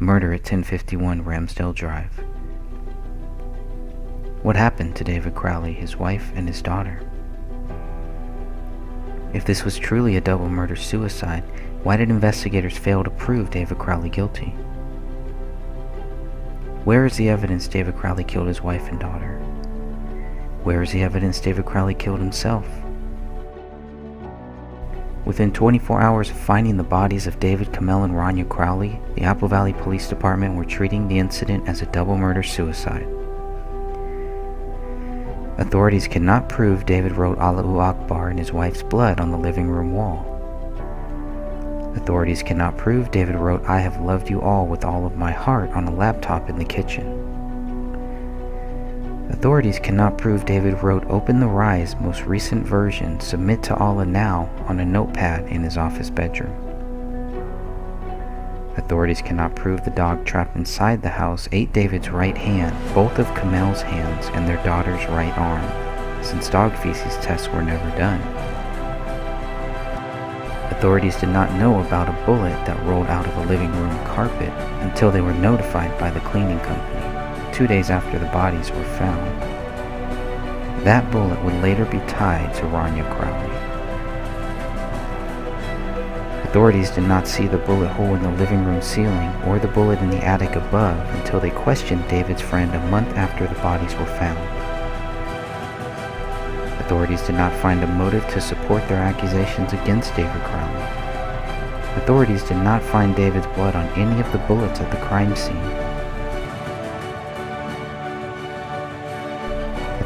Murder at 1051 Ramsdale Drive. What happened to David Crowley, his wife, and his daughter? If this was truly a double murder suicide, why did investigators fail to prove David Crowley guilty? Where is the evidence David Crowley killed his wife and daughter? Where is the evidence David Crowley killed himself? Within 24 hours of finding the bodies of David Komel and Rania Crowley, the Apple Valley Police Department were treating the incident as a double murder suicide. Authorities cannot prove David wrote Allahu Akbar in his wife's blood on the living room wall. Authorities cannot prove David wrote I have loved you all with all of my heart on a laptop in the kitchen. Authorities cannot prove David wrote Open the Rise most recent version Submit to Allah Now on a notepad in his office bedroom. Authorities cannot prove the dog trapped inside the house ate David's right hand, both of Komel's hands, and their daughter's right arm, since dog feces tests were never done. Authorities did not know about a bullet that rolled out of a living room carpet until they were notified by the cleaning company two days after the bodies were found. That bullet would later be tied to Rania Crowley. Authorities did not see the bullet hole in the living room ceiling or the bullet in the attic above until they questioned David's friend a month after the bodies were found. Authorities did not find a motive to support their accusations against David Crowley. Authorities did not find David's blood on any of the bullets at the crime scene.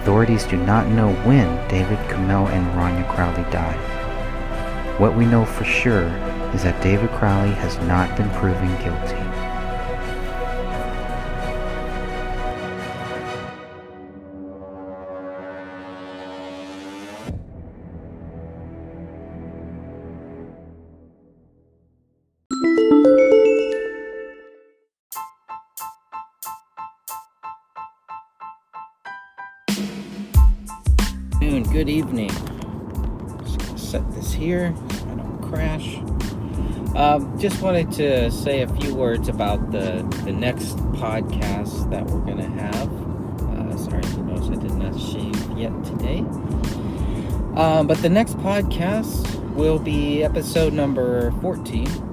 Authorities do not know when David Komel and Rania Crowley died. What we know for sure is that David Crowley has not been proven guilty. Good evening. Just gonna set this here so I don't crash. Um, just wanted to say a few words about the the next podcast that we're gonna have. Uh, sorry, you notice I did not shave yet today. Um, but the next podcast will be episode number 14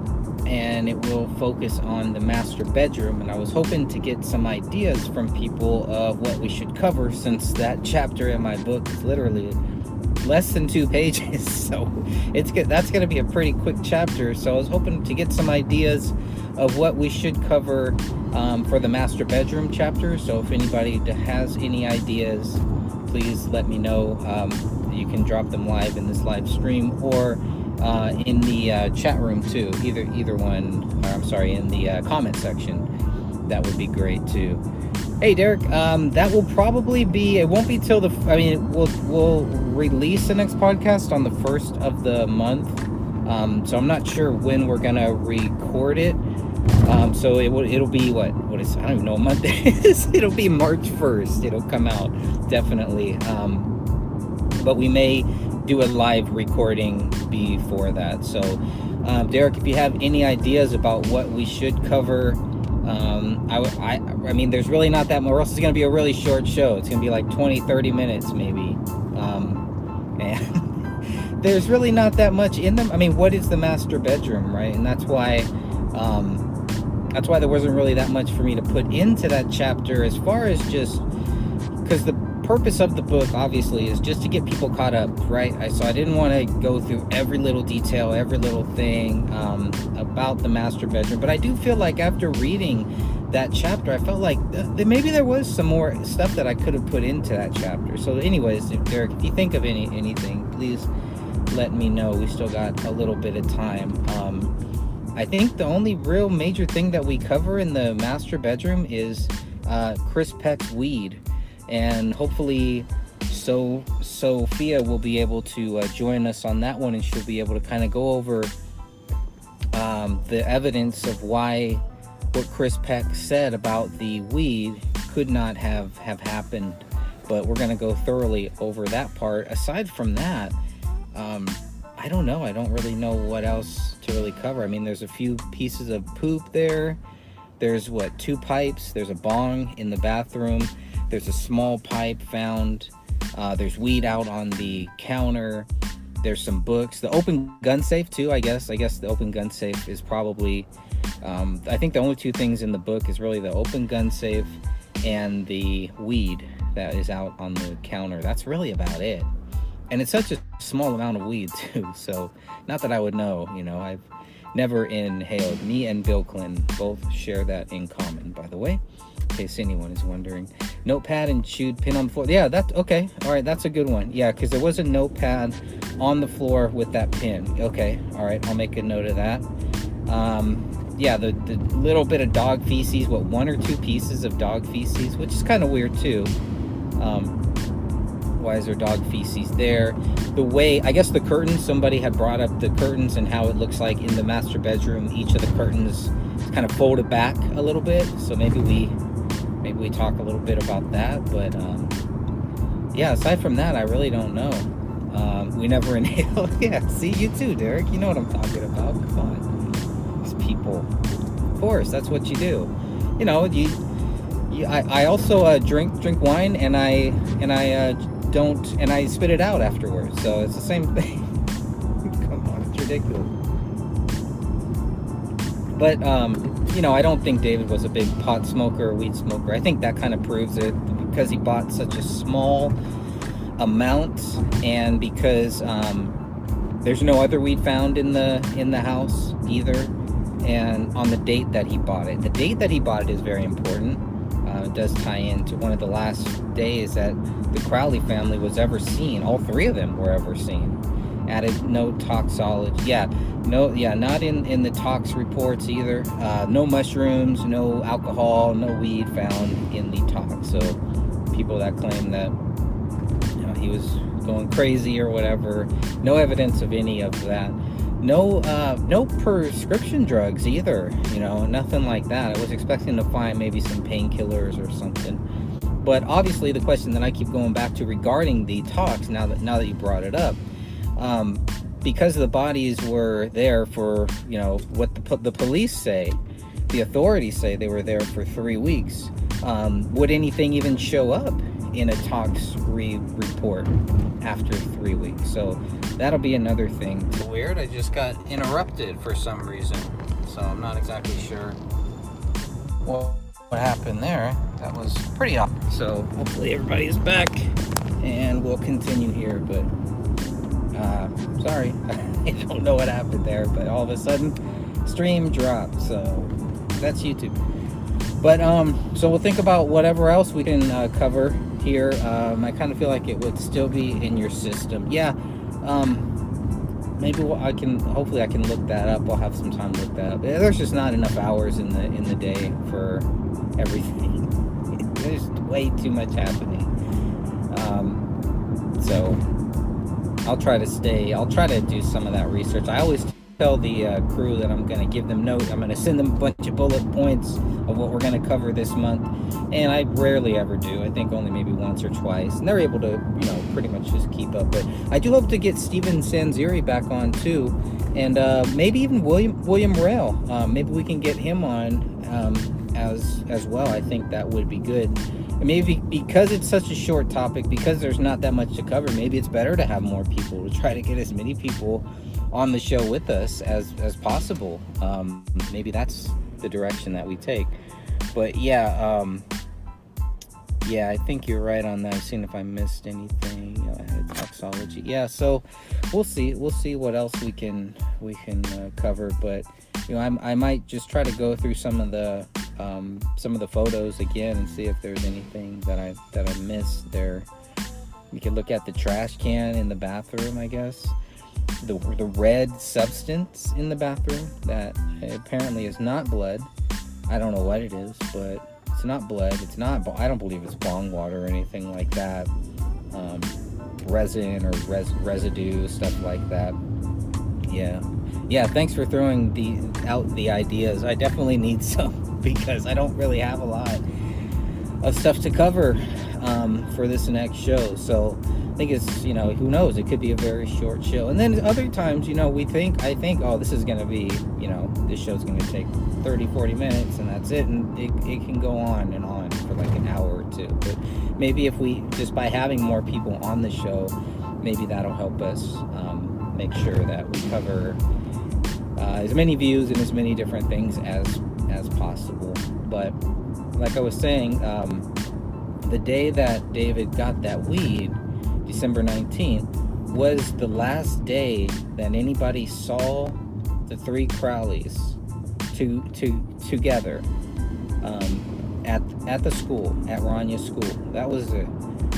and it will focus on the master bedroom. And I was hoping to get some ideas from people of what we should cover since that chapter in my book is literally less than two pages. So it's good. That's going to be a pretty quick chapter. So I was hoping to get some ideas of what we should cover um, for the master bedroom chapter. So if anybody has any ideas, please let me know. Um, you can drop them live in this live stream or uh, in the uh, chat room too. Either either one. Or, I'm sorry, in the uh, comment section. That would be great too. Hey Derek, um, that will probably be. It won't be till the. I mean, we'll we'll release the next podcast on the first of the month. Um, so I'm not sure when we're gonna record it. Um, so it will it'll be what what is I don't even know what it is. it'll be March first. It'll come out definitely. Um, but we may do a live recording before that. So, um, Derek, if you have any ideas about what we should cover, um, I, I, I mean, there's really not that much, or else it's going to be a really short show. It's going to be like 20, 30 minutes maybe. Um, and there's really not that much in them. I mean, what is the master bedroom, right? And that's why, um, that's why there wasn't really that much for me to put into that chapter as far as just purpose of the book obviously is just to get people caught up right? I, so i didn't want to go through every little detail every little thing um, about the master bedroom but i do feel like after reading that chapter i felt like th- maybe there was some more stuff that i could have put into that chapter. So anyways if derek if you think of any anything please let me know. We still got a little bit of time. Um, i think the only real major thing that we cover in the master bedroom is uh, chris peck's weed and hopefully so Sophia will be able to uh, join us on that one and she'll be able to kind of go over um, the evidence of why what Chris Peck said about the weed could not have have happened. But we're going to go thoroughly over that part. Aside from that um, I don't know. I don't really know what else to really cover. I mean there's a few pieces of poop there. There's what two pipes. There's a bong in the bathroom. There's a small pipe found. Uh, there's weed out on the counter. There's some books. The open gun safe too. I guess. I guess the open gun safe is probably. Um, I think the only two things in the book is really the open gun safe and the weed that is out on the counter. That's really about it. And it's such a small amount of weed too. So not that I would know. You know, I've never inhaled. Me and Bill Clinton both share that in common. By the way, case anyone is wondering notepad and chewed pin on the floor. Yeah, that's okay. All right, that's a good one. Yeah, because there was a notepad on the floor with that pin. Okay, all right, I'll make a note of that. Um, yeah, the, the little bit of dog feces, what, one or two pieces of dog feces, which is kind of weird too. Um, why is there dog feces there? The way, I guess the curtains, somebody had brought up the curtains and how it looks like in the master bedroom, each of the curtains kind of folded back a little bit. So maybe we maybe we talk a little bit about that. But um, yeah, aside from that, I really don't know. Um, we never inhale. yeah, see you too, Derek. You know what I'm talking about. Come on, these people. Of course, that's what you do. You know, you. I, I also uh, drink drink wine and I and I uh, don't and I spit it out afterwards. So it's the same thing. Come on, it's ridiculous. But um, you know, I don't think David was a big pot smoker or weed smoker. I think that kind of proves it because he bought such a small amount, and because um, there's no other weed found in the in the house either, and on the date that he bought it. The date that he bought it is very important. Uh, it does tie into one of the last days that the Crowley family was ever seen. All three of them were ever seen. Added no tox toxology. Yeah, no, yeah, not in in the tox reports either. Uh, no mushrooms, no alcohol, no weed found in the tox. So people that claim that you know, he was going crazy or whatever, no evidence of any of that. No, uh, no prescription drugs either. You know, nothing like that. I was expecting to find maybe some painkillers or something. But obviously, the question that I keep going back to regarding the tox, now that now that you brought it up, um, because the bodies were there for you know what the, the police say the authorities say they were there for three weeks um, would anything even show up in a tox re- report after three weeks? So that'll be another thing. Weird i just got interrupted for some reason so i'm not exactly sure what, what happened there. That was pretty odd. So hopefully everybody's back and we'll continue here but uh, sorry, I don't know what happened there, but all of a sudden, stream dropped. So that's YouTube. But um, so we'll think about whatever else we can uh, cover here. Um, I kind of feel like it would still be in your system. Yeah. Um, maybe I can. Hopefully, I can look that up. I'll have some time to look that up. There's just not enough hours in the in the day for everything. There's way too much happening. Um, so I'll try to stay. I'll try to do some of that research. I always tell the uh, crew that I'm going to give them notes. I'm going to send them a bunch of bullet points of what we're going to cover this month, and I rarely ever do. I think only maybe once or twice, and they're able to, you know, pretty much just keep up. But I do hope to get Steven Sanziri back on too, and uh, maybe even William William Rail. Um, maybe we can get him on um, as as well. I think that would be good maybe because it's such a short topic, because there's not that much to cover, maybe it's better to have more people to try to get as many people on the show with us as as possible. Um, maybe that's the direction that we take. But yeah, um, yeah, I think you're right on that. Seeing if I missed anything, you toxology. Yeah, so we'll see. We'll see what else we can we can uh, cover. But you know, I, I might just try to go through some of the um, some of the photos again and see if there's anything that I that I missed there. You can look at the trash can in the bathroom, I guess. The, the red substance in the bathroom that apparently is not blood. I don't know what it is, but it's not blood. It's not. I don't believe it's bong water or anything like that. Um, resin or res- residue stuff like that. Yeah, yeah. Thanks for throwing the out the ideas. I definitely need some because I don't really have a lot of stuff to cover. um, for this next show. So I think it's you know who knows it could be a very short show. And then other times you know we think I think oh this is gonna be you know this show's gonna take 30 40 minutes and that's it and it, it can go on and on for like an hour or two. But maybe if we just by having more people on the show, maybe that'll help us um, make sure that we cover uh, as many views and as many different things as as possible. But like I was saying, um, the day that David got that weed, December 19th, was the last day that anybody saw the three Crowleys to, to, together um, at, at the school, at Rania's school. That was it.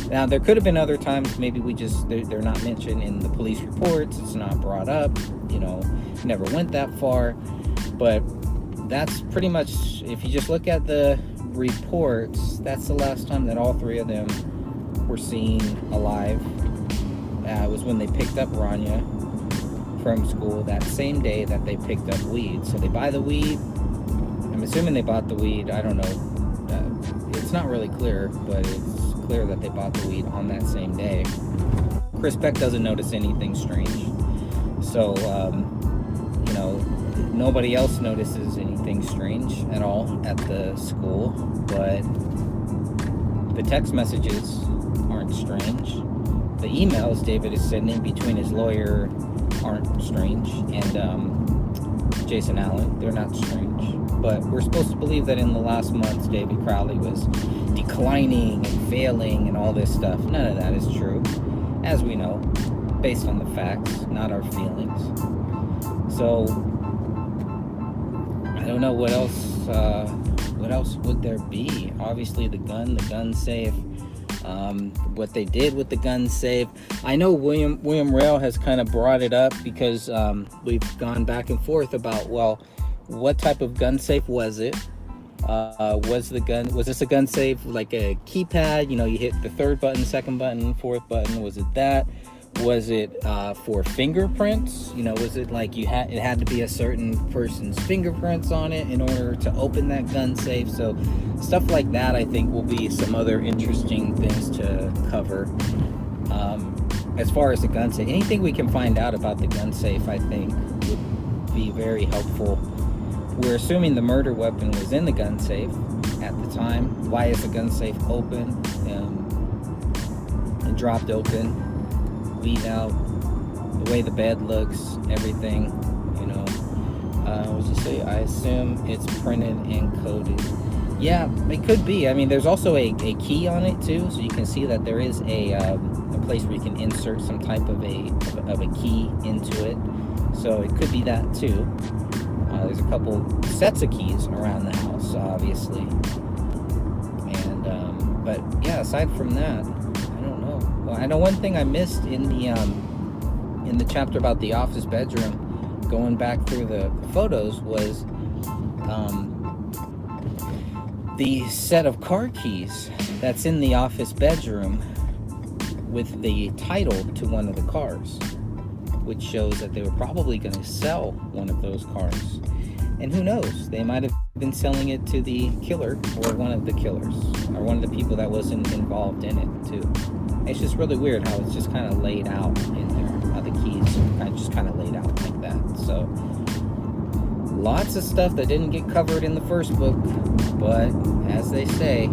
Now, there could have been other times, maybe we just, they're, they're not mentioned in the police reports, it's not brought up, you know, never went that far. But that's pretty much, if you just look at the reports, that's the last time that all three of them were seen alive. Uh, was when they picked up Rania from school that same day that they picked up weed. So they buy the weed. I'm assuming they bought the weed. I don't know. Uh, it's not really clear, but it's clear that they bought the weed on that same day. Chris Beck doesn't notice anything strange. So, um, you know, nobody else notices anything strange at all at the school, but the text messages aren't strange. The emails David is sending between his lawyer aren't strange, and um, Jason Allen, they're not strange. But we're supposed to believe that in the last months, David Crowley was declining and failing and all this stuff. None of that is true, as we know, based on the facts, not our feelings. So don't know what else. Uh, what else would there be? Obviously, the gun, the gun safe. Um, what they did with the gun safe. I know William William Rail has kind of brought it up because um, we've gone back and forth about well, what type of gun safe was it? Uh, was the gun was this a gun safe like a keypad? You know, you hit the third button, second button, fourth button. Was it that? Was it uh, for fingerprints? You know was it like you had it had to be a certain person's fingerprints on it in order to open that gun safe? So stuff like that i think will be some other interesting things to cover. Um, as far as the gun safe anything we can find out about the gun safe i think would be very helpful. We're assuming the murder weapon was in the gun safe at the time. Why is the gun safe open um, and dropped open weed out, the way the bed looks, everything, you know. Uh, was you say? I assume it's printed and coded. Yeah, it could be. I mean, there's also a, a key on it too, so you can see that there is a, um, a place where you can insert some type of a, of a key into it. So it could be that too. Uh, there's a couple sets of keys around the house, obviously. And um, but yeah, aside from that, well, I know one thing I missed in the um, in the chapter about the office bedroom, going back through the photos was um, the set of car keys that's in the office bedroom with the title to one of the cars, which shows that they were probably going to sell one of those cars. And who knows? They might have been selling it to the killer or one of the killers or one of the people that wasn't involved in it, too. It's just really weird how it's just kind of laid out in there. How the keys are just kind of laid out like that. So, lots of stuff that didn't get covered in the first book. But, as they say,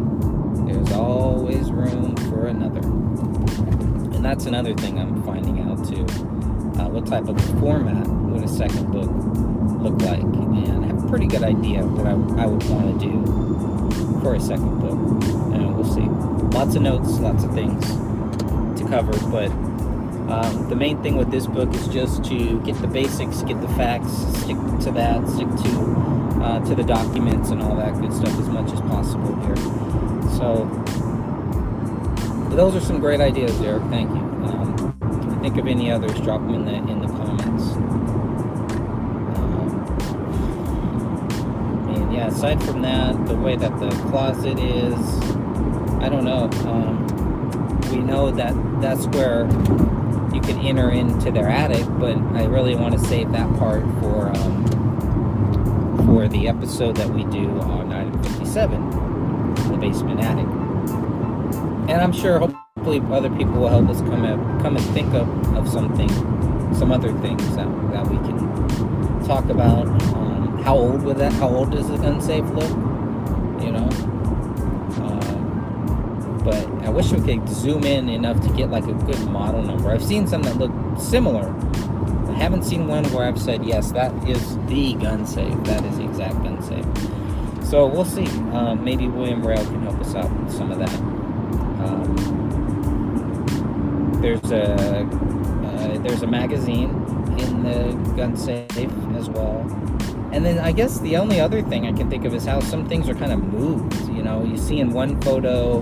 there's always room for another. And that's another thing I'm finding out, too. Uh, what type of format would a second book look like? And I have a pretty good idea what I, I would want to do for a second book. And we'll see. Lots of notes, lots of things covered, but um, the main thing with this book is just to get the basics, get the facts, stick to that, stick to uh, to the documents and all that good stuff as much as possible here. So those are some great ideas, Eric. Thank you. Um, think of any others, drop them in the in the comments. Um, and yeah, aside from that, the way that the closet is, I don't know. Um, we know that that's where you can enter into their attic, but I really want to save that part for um, for the episode that we do on item 57, the basement attic. and I'm sure hopefully other people will help us come up, come and think of, of something, some other things that, that we can talk about. Um, how old would that? How old does the gun safe look? You know. I wish we could zoom in enough to get like a good model number. I've seen some that look similar. I haven't seen one where I've said yes, that is the gun safe. That is the exact gun safe. So we'll see. Uh, maybe William Rail can help us out with some of that. Um, there's a uh, there's a magazine in the gun safe as well. And then I guess the only other thing I can think of is how some things are kind of moved. You know, you see in one photo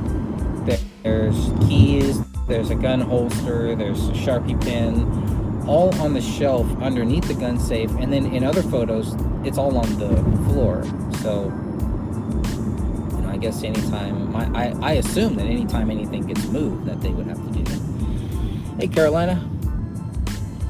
there's keys, there's a gun holster, there's a Sharpie pen, all on the shelf underneath the gun safe. And then in other photos, it's all on the floor. So you know, I guess anytime my, I, I assume that anytime anything gets moved that they would have to do that. Hey Carolina,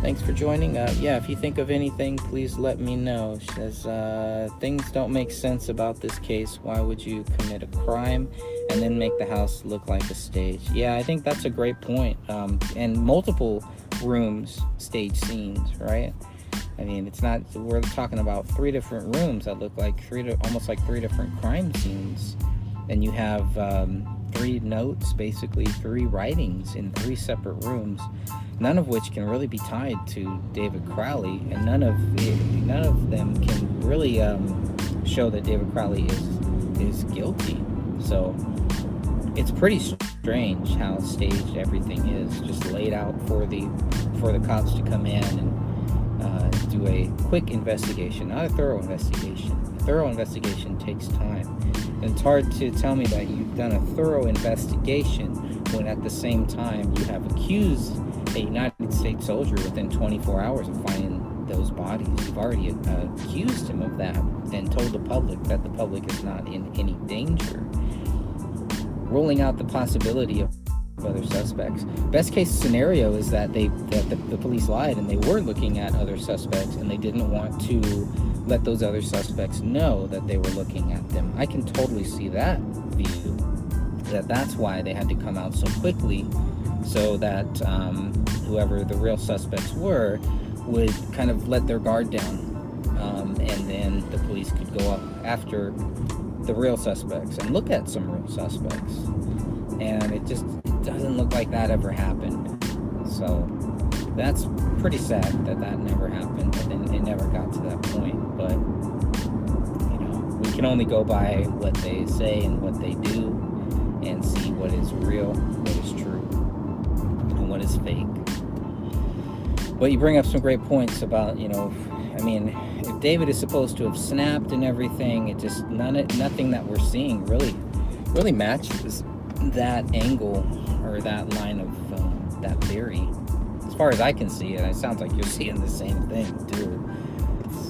thanks for joining. Uh, yeah, if you think of anything, please let me know. She says uh, things don't make sense about this case. Why would you commit a crime and then make the house look like a stage? Yeah, I think that's a great point. Um, and multiple rooms stage scenes, right? I mean, it's not. We're talking about three different rooms that look like three, almost like three different crime scenes and you have um, three notes, basically three writings in three separate rooms, none of which can really be tied to David Crowley, and none of none of them can really um, show that David Crowley is is guilty. So it's pretty strange how staged everything is, just laid out for the for the cops to come in and uh, do a quick investigation, not a thorough investigation. A thorough investigation takes time And it's hard to tell me that you've done a thorough investigation when at the same time you have accused a United States soldier within 24 hours of finding those bodies. You've already uh, accused him of that and told the public that the public is not in any danger. Ruling out the possibility of other suspects. Best case scenario is that they that the, the police lied and they were looking at other suspects and they didn't want to let those other suspects know that they were looking at them. I can totally see that view. That that's why they had to come out so quickly, so that um, whoever the real suspects were would kind of let their guard down, um, and then the police could go up after the real suspects and look at some real suspects. And it just doesn't look like that ever happened. So that's pretty sad that that never happened and it never got to that point. But you know, we can only go by what they say and what they do, and see what is real, what is true, and what is fake. But you bring up some great points about you know, mean, if David is supposed to have snapped and everything, it just none nothing that we're seeing really really matches that angle or that line of uh, that theory as far as I can see it, it sounds like you're seeing the same thing too.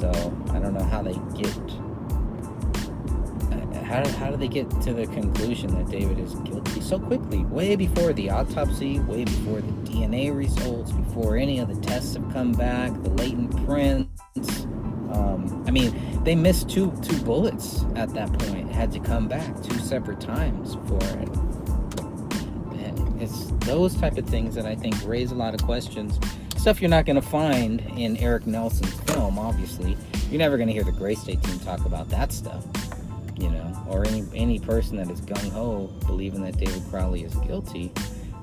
So I don't know how they get. How, how do they get to the conclusion that David is guilty so quickly? Way before the autopsy, way before the DNA results, before any of the tests have come back, the latent prints. Um, I mean, they missed two two bullets at that point. Had to come back two separate times for it And it's those type of things that I think raise a lot of questions. Stuff you're not going to find in Erik Nelson's film, obviously. You're never going to hear the Gray State team talk about that stuff, you know, or any any person that is gung ho believing that David Crowley is guilty.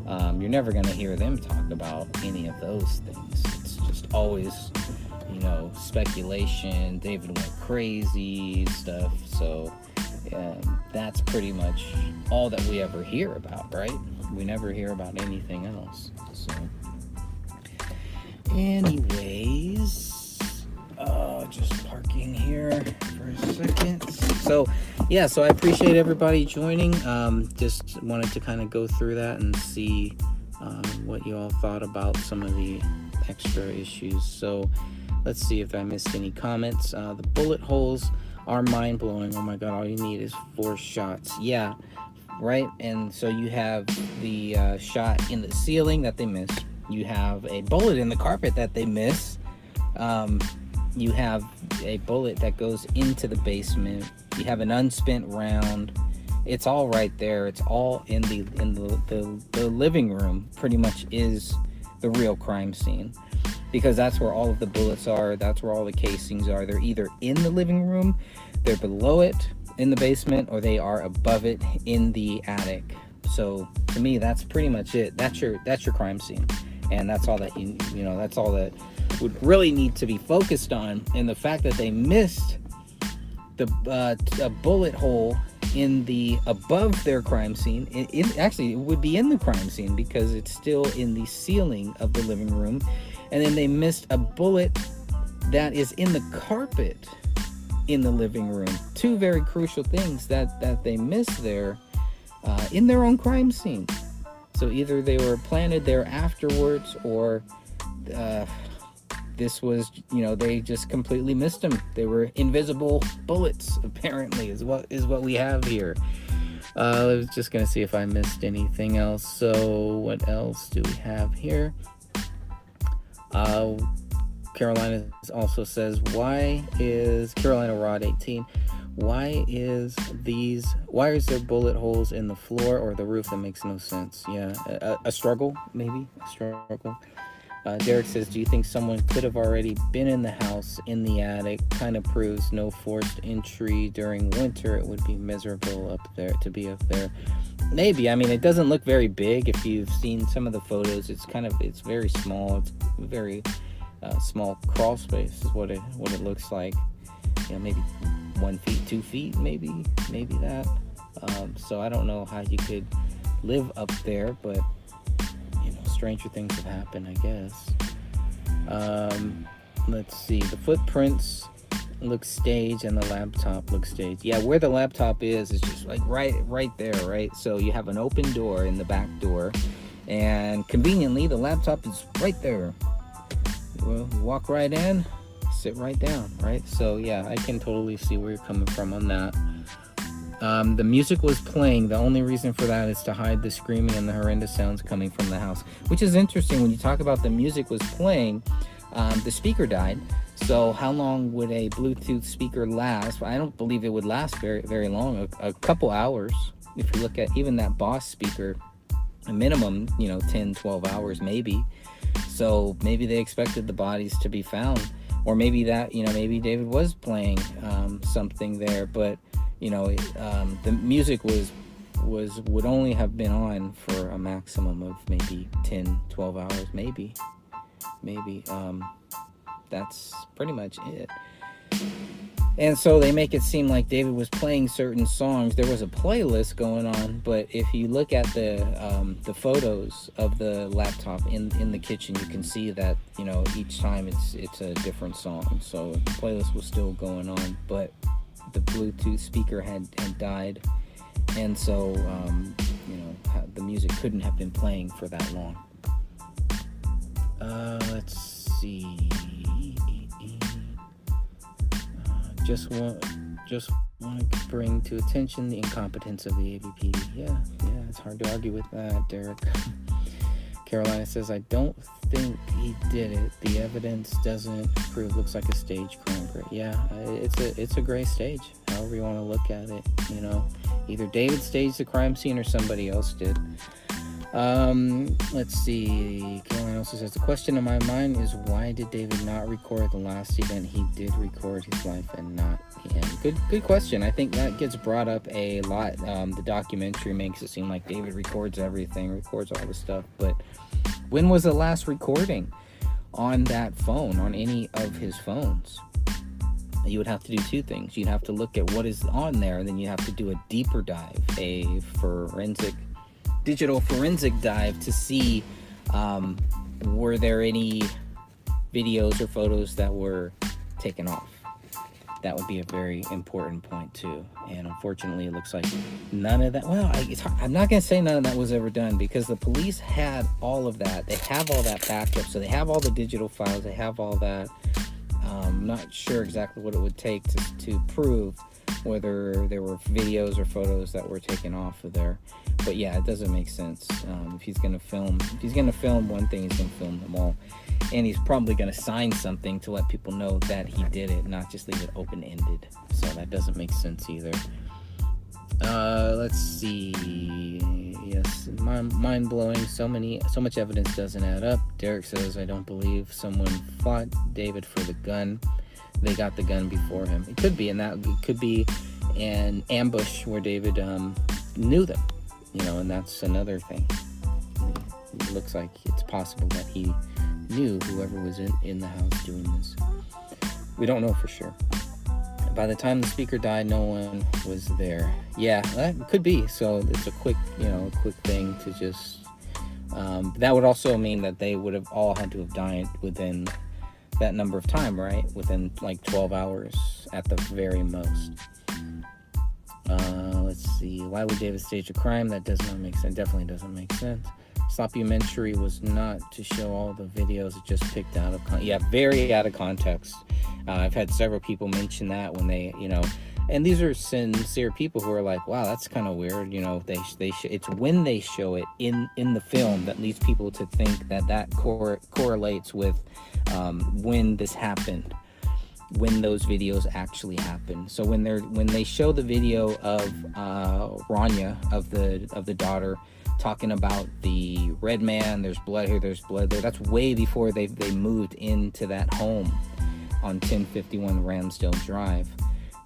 Um, you're never going to hear them talk about any of those things. It's just always, you know, speculation. David went crazy stuff. So um, that's pretty much all that we ever hear about, right? we never hear about anything else. So, anyways, uh, just parking here for a second. So, yeah, so I appreciate everybody joining. Um, just wanted to kind of go through that and see um, what you all thought about some of the extra issues. So, let's see if I missed any comments. Uh, the bullet holes are mind blowing. Oh my god, all you need is four shots. Yeah, right? And so you have the uh, shot in the ceiling that they miss. You have a bullet in the carpet that they miss. Um, you have a bullet that goes into the basement. You have an unspent round. it's all right there. It's all in the in the, the, the living room. Pretty much is the real crime scene because that's where all of the bullets are. That's where all the casings are. They're either in the living room, they're below it in the basement, or they are above it in the attic. So to me, that's pretty much it. That's your that's your crime scene, and that's all that you you know. That's all that would really need to be focused on. And the fact that they missed the uh, bullet hole in the above their crime scene it, it, actually it would be in the crime scene because it's still in the ceiling of the living room and then they missed a bullet that is in the carpet in the living room two very crucial things that that they missed there uh, in their own crime scene so either they were planted there afterwards or uh, this was you know they just completely missed them they were invisible bullets apparently is what is what we have here. Uh, I was just gonna see if I missed anything else. So what else do we have here? Uh, Carolina also says why is Carolina Rod 18 why is these why is there bullet holes in the floor or the roof that makes no sense? Yeah a, a struggle maybe? A struggle uh, Derek says, Do you think someone could have already been in the house in the attic? Kind of proves no forced entry during winter. It would be miserable up there to be up there. Maybe. I mean, it doesn't look very big. If you've seen some of the photos, it's kind of it's very small. It's very uh, small crawl space is what it what it looks like. You know, maybe one feet, two feet, maybe maybe that. Um, so I don't know how you could live up there, but stranger things have happened, I guess. Um, let's see. The footprints look staged and the laptop looks staged. Yeah, where the laptop is is just like right right there, right? So you have an open door in the back door and conveniently the laptop is right there. Well, walk right in, sit right down, right? So yeah, I can totally see where you're coming from on that. Um, the music was playing. The only reason for that is to hide the screaming and the horrendous sounds coming from the house, which is interesting. When you talk about the music was playing, um, the speaker died. So how long would a Bluetooth speaker last? I don't believe it would last very very long. A, a couple hours. If you look at even that Bose speaker, a minimum, you know, 10, 12 hours maybe. So maybe they expected the bodies to be found, or maybe that you know maybe David was playing um, something there, but you know, um, the music was was would only have been on for a maximum of maybe 10 12 hours maybe. Maybe um, that's pretty much it. And so they make it seem like david was playing certain songs. There was a playlist going on but if you look at the um, the photos of the laptop in in the kitchen you can see that you know each time it's it's a different song. So the playlist was still going on but the Bluetooth speaker had, had died, and so um, you know the music couldn't have been playing for that long. Uh, let's see. Uh, just want just want to bring to attention the incompetence of the ABPD. Yeah, yeah, it's hard to argue with that, Derek. Carolina says, I don't think he did it. The evidence doesn't prove. Looks like a stage crime. Yeah, it's a it's a gray stage. However you want to look at it, you know, either David staged the crime scene or somebody else did. Um, let's see. Carolina also says the question in my mind is why did David not record the last event? He did record his life and not him. Good, good question. I think that gets brought up a lot. Um, the documentary makes it seem like David records everything, records all the stuff, but when was the last recording on that phone, on any of his phones? You would have to do two things. You'd have to look at what is on there, and then you have to do a deeper dive, a forensic, digital forensic dive to see um, were there any videos or photos that were taken off that would be a very important point too. And unfortunately, it looks like none of that. Well, I, I'm not going to say none of that was ever done because the police had all of that. They have all that backup, so they have all the digital files. They have all that. Um, I'm not sure exactly what it would take to, to prove whether there were videos or photos that were taken off of there. But yeah, it doesn't make sense. Um, if he's to film, if he's to film one thing, he's to film them all and he's probably to sign something to let people know that he did it, not just leave it open ended. So that doesn't make sense either. Uh, let's see. Yes, mind blowing. So many, so much evidence doesn't add up. Derek says, "I don't believe someone fought David for the gun. They got the gun before him. It could be, and that it could be an ambush where David um, knew them. You know, and that's another thing. It looks like it's possible that he knew whoever was in, in the house doing this. We don't know for sure. By the time the speaker died, no one was there. Yeah, that could be. So it's a quick, you know, quick thing to just. Um, that would also mean that they would have all had to have died within that number of time, right? Within like 12 hours at the very most. Uh, let's see. Why would David stage a crime? That does not make sense. Definitely doesn't make sense. Sloppumentary was not to show all the videos. It just picked out of con- yeah, very out of context. Uh, I've had several people mention that when they, you know, and these are sincere people who are like, "Wow, that's kind of weird." You know, they they sh- it's when they show it in in the film that leads people to think that that cor- correlates with um, when this happened when those videos actually happen. So when they're when they show the video of uh, Rania of the of the daughter talking about the red man, there's blood here, there's blood there. That's way before they they moved into that home on 1051 Ramsdale Drive.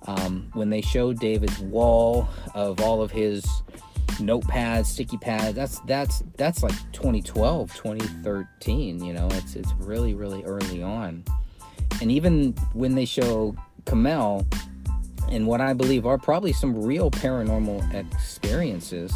Um, when they showed David's wall of all of his notepads, sticky pads, that's that's that's like 2012, 2013. You know, it's it's really really early on and even when they show Komel and what I believe are probably some real paranormal experiences,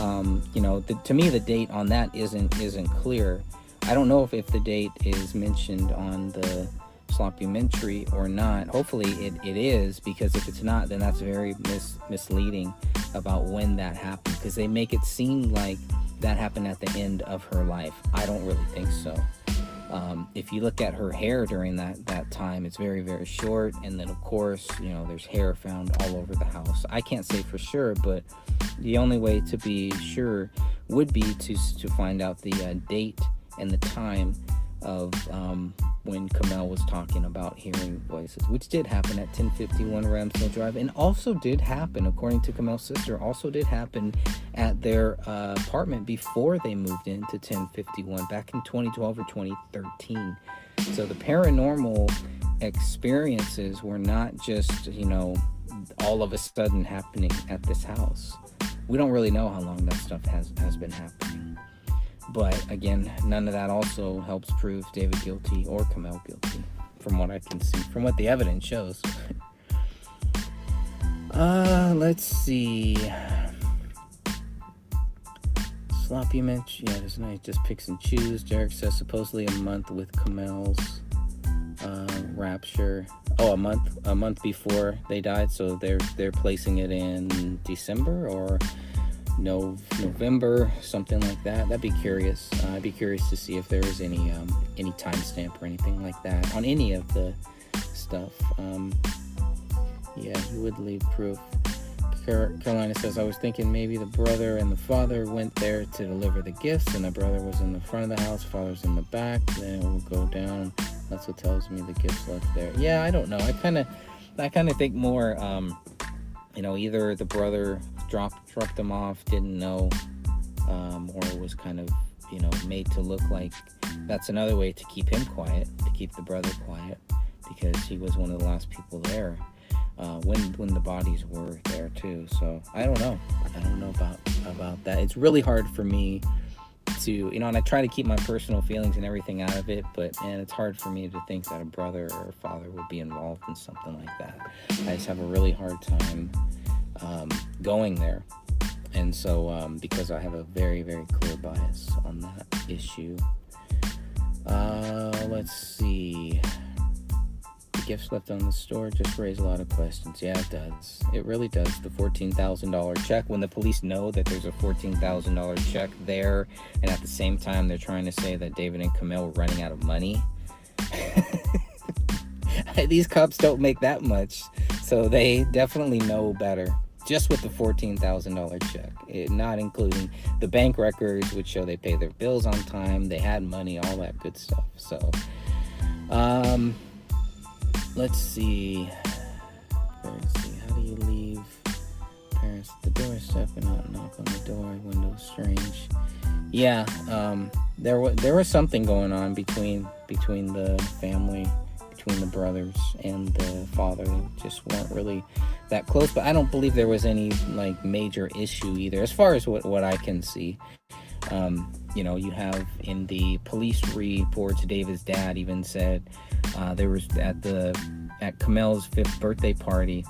um, you know, the, to me the date on that isn't isn't clear. I don't know if, if the date is mentioned on the sloppumentary or not. Hopefully it, it is because if it's not, then that's very mis- misleading about when that happened because they make it seem like that happened at the end of her life. I don't really think so. Um, if you look at her hair during that that time, it's very very short, and then of course you know there's hair found all over the house. I can't say for sure, but the only way to be sure would be to to find out the uh, date and the time of um, when Komel was talking about hearing voices, which did happen at 1051 Ramsdale Drive, and also did happen, according to Komel's sister, also did happen at their uh, apartment before they moved into 1051 back in 2012 or 2013. So the paranormal experiences were not just, you know, all of a sudden happening at this house. We don't really know how long that stuff has, has been happening. But again, none of that also helps prove David guilty or Komel guilty, from what I can see, from what the evidence shows. uh, let's see. Sloppy Mitch, yeah, this night just picks and choose. Derek says supposedly a month with Komel's uh, rapture. Oh, a month, a month before they died, so they're they're placing it in December or no November, something like that. That'd be curious. Uh, I'd be curious to see if there is any um, any timestamp or anything like that on any of the stuff. Um, yeah, he would leave proof. Carolina says, I was thinking maybe the brother and the father went there to deliver the gifts, and the brother was in the front of the house, father's in the back. Then it will go down. That's what tells me the gifts left there. Yeah, I don't know. I kind of, I kind of think more. Um, you know, either the brother dropped dropped them off, didn't know, um, or was kind of you know made to look like that's another way to keep him quiet, to keep the brother quiet, because he was one of the last people there uh, when when the bodies were there too. So I don't know. I don't know about about that. It's really hard for me to you know, and I try to keep my personal feelings and everything out of it, but and it's hard for me to think that a brother or a father would be involved in something like that. I just have a really hard time um, going there. And so, um, because I have a very, very clear bias on that issue. Uh, let's see. The gifts left on the store just raise a lot of questions. Yeah, it does. It really does. The $14,000 check, when the police know that there's a $14,000 check there, and at the same time they're trying to say that David and Komel were running out of money. These cops don't make that much, so they definitely know better just with the $14,000 check, it, not including the bank records, which show they pay their bills on time, they had money, all that good stuff. So, um, let's see. Let's see. How do you leave parents? Yes, the doorstep and not knock on the door. Window strange. Yeah, um, there was there was something going on between between the family, between the brothers and the father. They just weren't really that close. But I don't believe there was any like major issue either, as far as what what I can see. Um, you know, you have in the police reports, David's dad even said uh, there was at the at Komel's fifth birthday party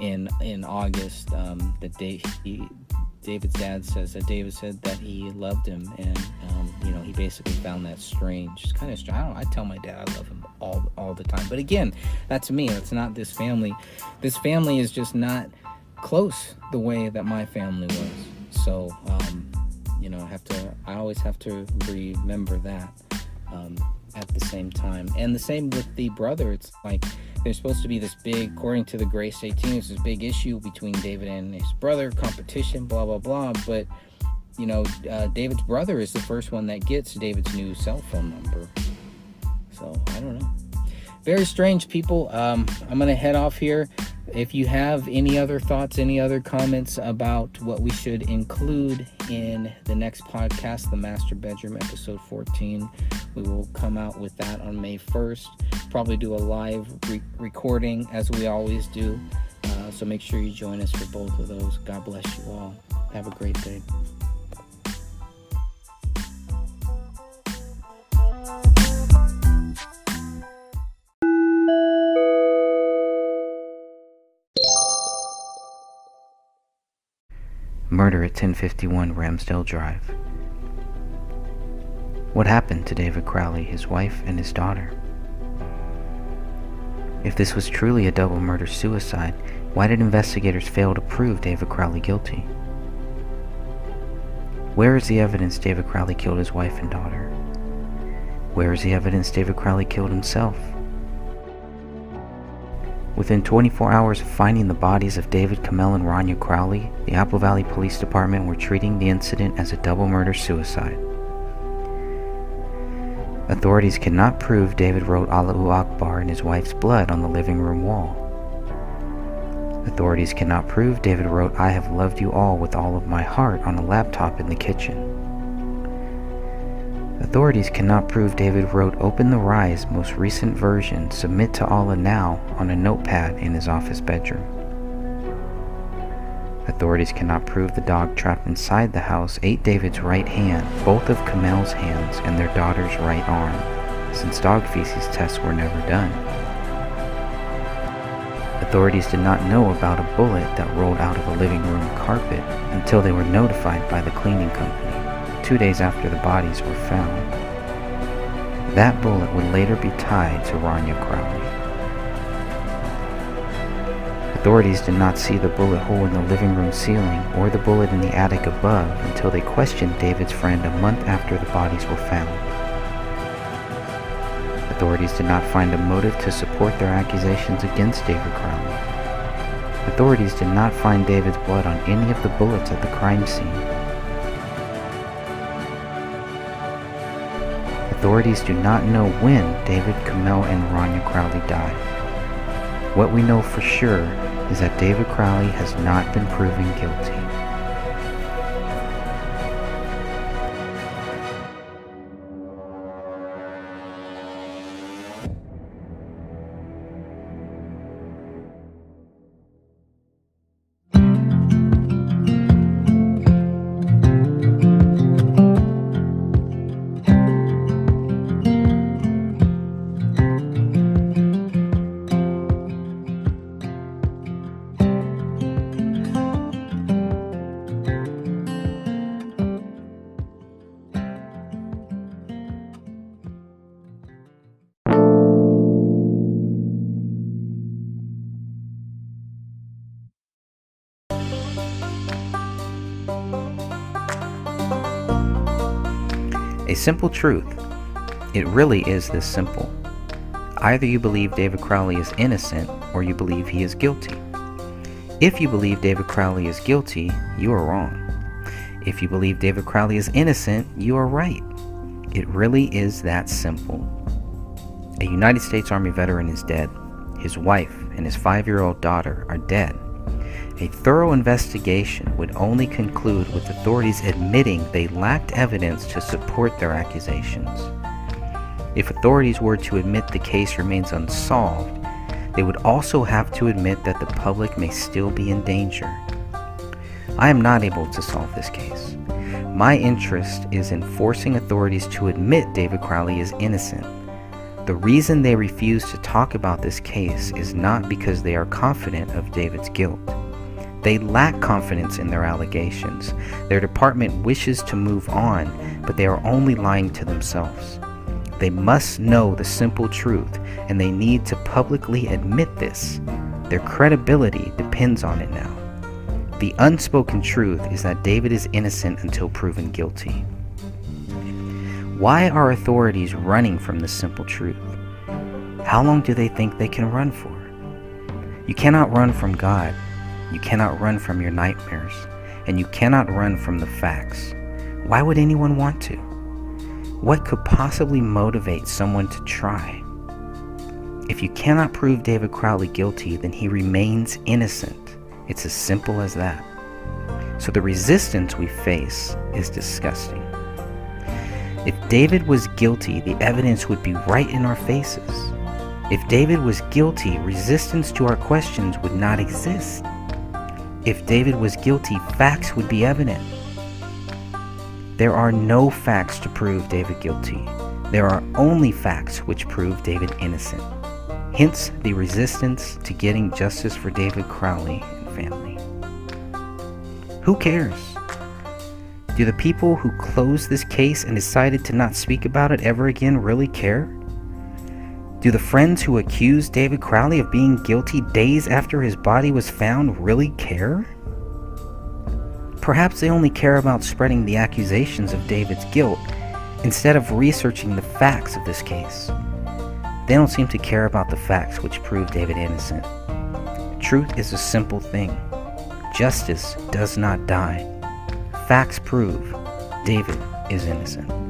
in in August. Um, that day, he, David's dad says that David said that he loved him, and um, you know he basically found that strange. It's kind of strange. I. I tell my dad I love him all all the time, but again, that's me. That's not this family. This family is just not close the way that my family was. So um, you know, I have to. I always have to remember that. Um, at the same time. And the same with the brother. It's like there's supposed to be this big, according to the Gray Stage, it's this big issue between David and his brother, competition, blah, blah, blah. But, you know, uh, David's brother is the first one that gets David's new cell phone number. So, I don't know. Very strange people. Um, I'm going to head off here. If you have any other thoughts, any other comments about what we should include in the next podcast, the Master Bedroom episode 14, we will come out with that on May 1st. Probably do a live re- recording as we always do. Uh, so make sure you join us for both of those. God bless you all. Have a great day. Murder at 1051 Ramsdale Drive. What happened to David Crowley, his wife, and his daughter? If this was truly a double murder suicide, why did investigators fail to prove David Crowley guilty? Where is the evidence David Crowley killed his wife and daughter? Where is the evidence David Crowley killed himself? Within 24 hours of finding the bodies of David Komel and Rania Crowley, the Apple Valley Police Department were treating the incident as a double murder suicide. Authorities cannot prove David wrote Allahu Akbar in his wife's blood on the living room wall. Authorities cannot prove David wrote I have loved you all with all of my heart on a laptop in the kitchen. Authorities cannot prove David wrote Open the Rise most recent version Submit to Allah Now on a notepad in his office bedroom. Authorities cannot prove the dog trapped inside the house ate David's right hand, both of Komel's hands, and their daughter's right arm, since dog feces tests were never done. Authorities did not know about a bullet that rolled out of a living room carpet until they were notified by the cleaning company two days after the bodies were found. That bullet would later be tied to Rania Crowley. Authorities did not see the bullet hole in the living room ceiling or the bullet in the attic above until they questioned David's friend a month after the bodies were found. Authorities did not find a motive to support their accusations against David Crowley. Authorities did not find David's blood on any of the bullets at the crime scene. Authorities do not know when David Komel and Rania Crowley died. What we know for sure is that David Crowley has not been proven guilty. Simple truth. It really is this simple. Either you believe David Crowley is innocent or you believe he is guilty. If you believe David Crowley is guilty, you are wrong. If you believe David Crowley is innocent, you are right. It really is that simple. A United States Army veteran is dead. His wife and his five year old daughter are dead. A thorough investigation would only conclude with authorities admitting they lacked evidence to support their accusations. If authorities were to admit the case remains unsolved, they would also have to admit that the public may still be in danger. I am not able to solve this case. My interest is in forcing authorities to admit David Crowley is innocent. The reason they refuse to talk about this case is not because they are confident of David's guilt. They lack confidence in their allegations. Their department wishes to move on, but they are only lying to themselves. They must know the simple truth, and they need to publicly admit this. Their credibility depends on it now. The unspoken truth is that David is innocent until proven guilty. Why are authorities running from this simple truth? How long do they think they can run for? You cannot run from God. You cannot run from your nightmares. And you cannot run from the facts. Why would anyone want to? What could possibly motivate someone to try? If you cannot prove David Crowley guilty, then he remains innocent. It's as simple as that. So the resistance we face is disgusting. If David was guilty, the evidence would be right in our faces. If David was guilty, resistance to our questions would not exist. If David was guilty, facts would be evident. There are no facts to prove David guilty. There are only facts which prove David innocent. Hence the resistance to getting justice for David Crowley and family. Who cares? Do the people who closed this case and decided to not speak about it ever again really care? Do the friends who accused David Crowley of being guilty days after his body was found really care? Perhaps they only care about spreading the accusations of David's guilt instead of researching the facts of this case. They don't seem to care about the facts which prove David innocent. Truth is a simple thing. Justice does not die. Facts prove David is innocent.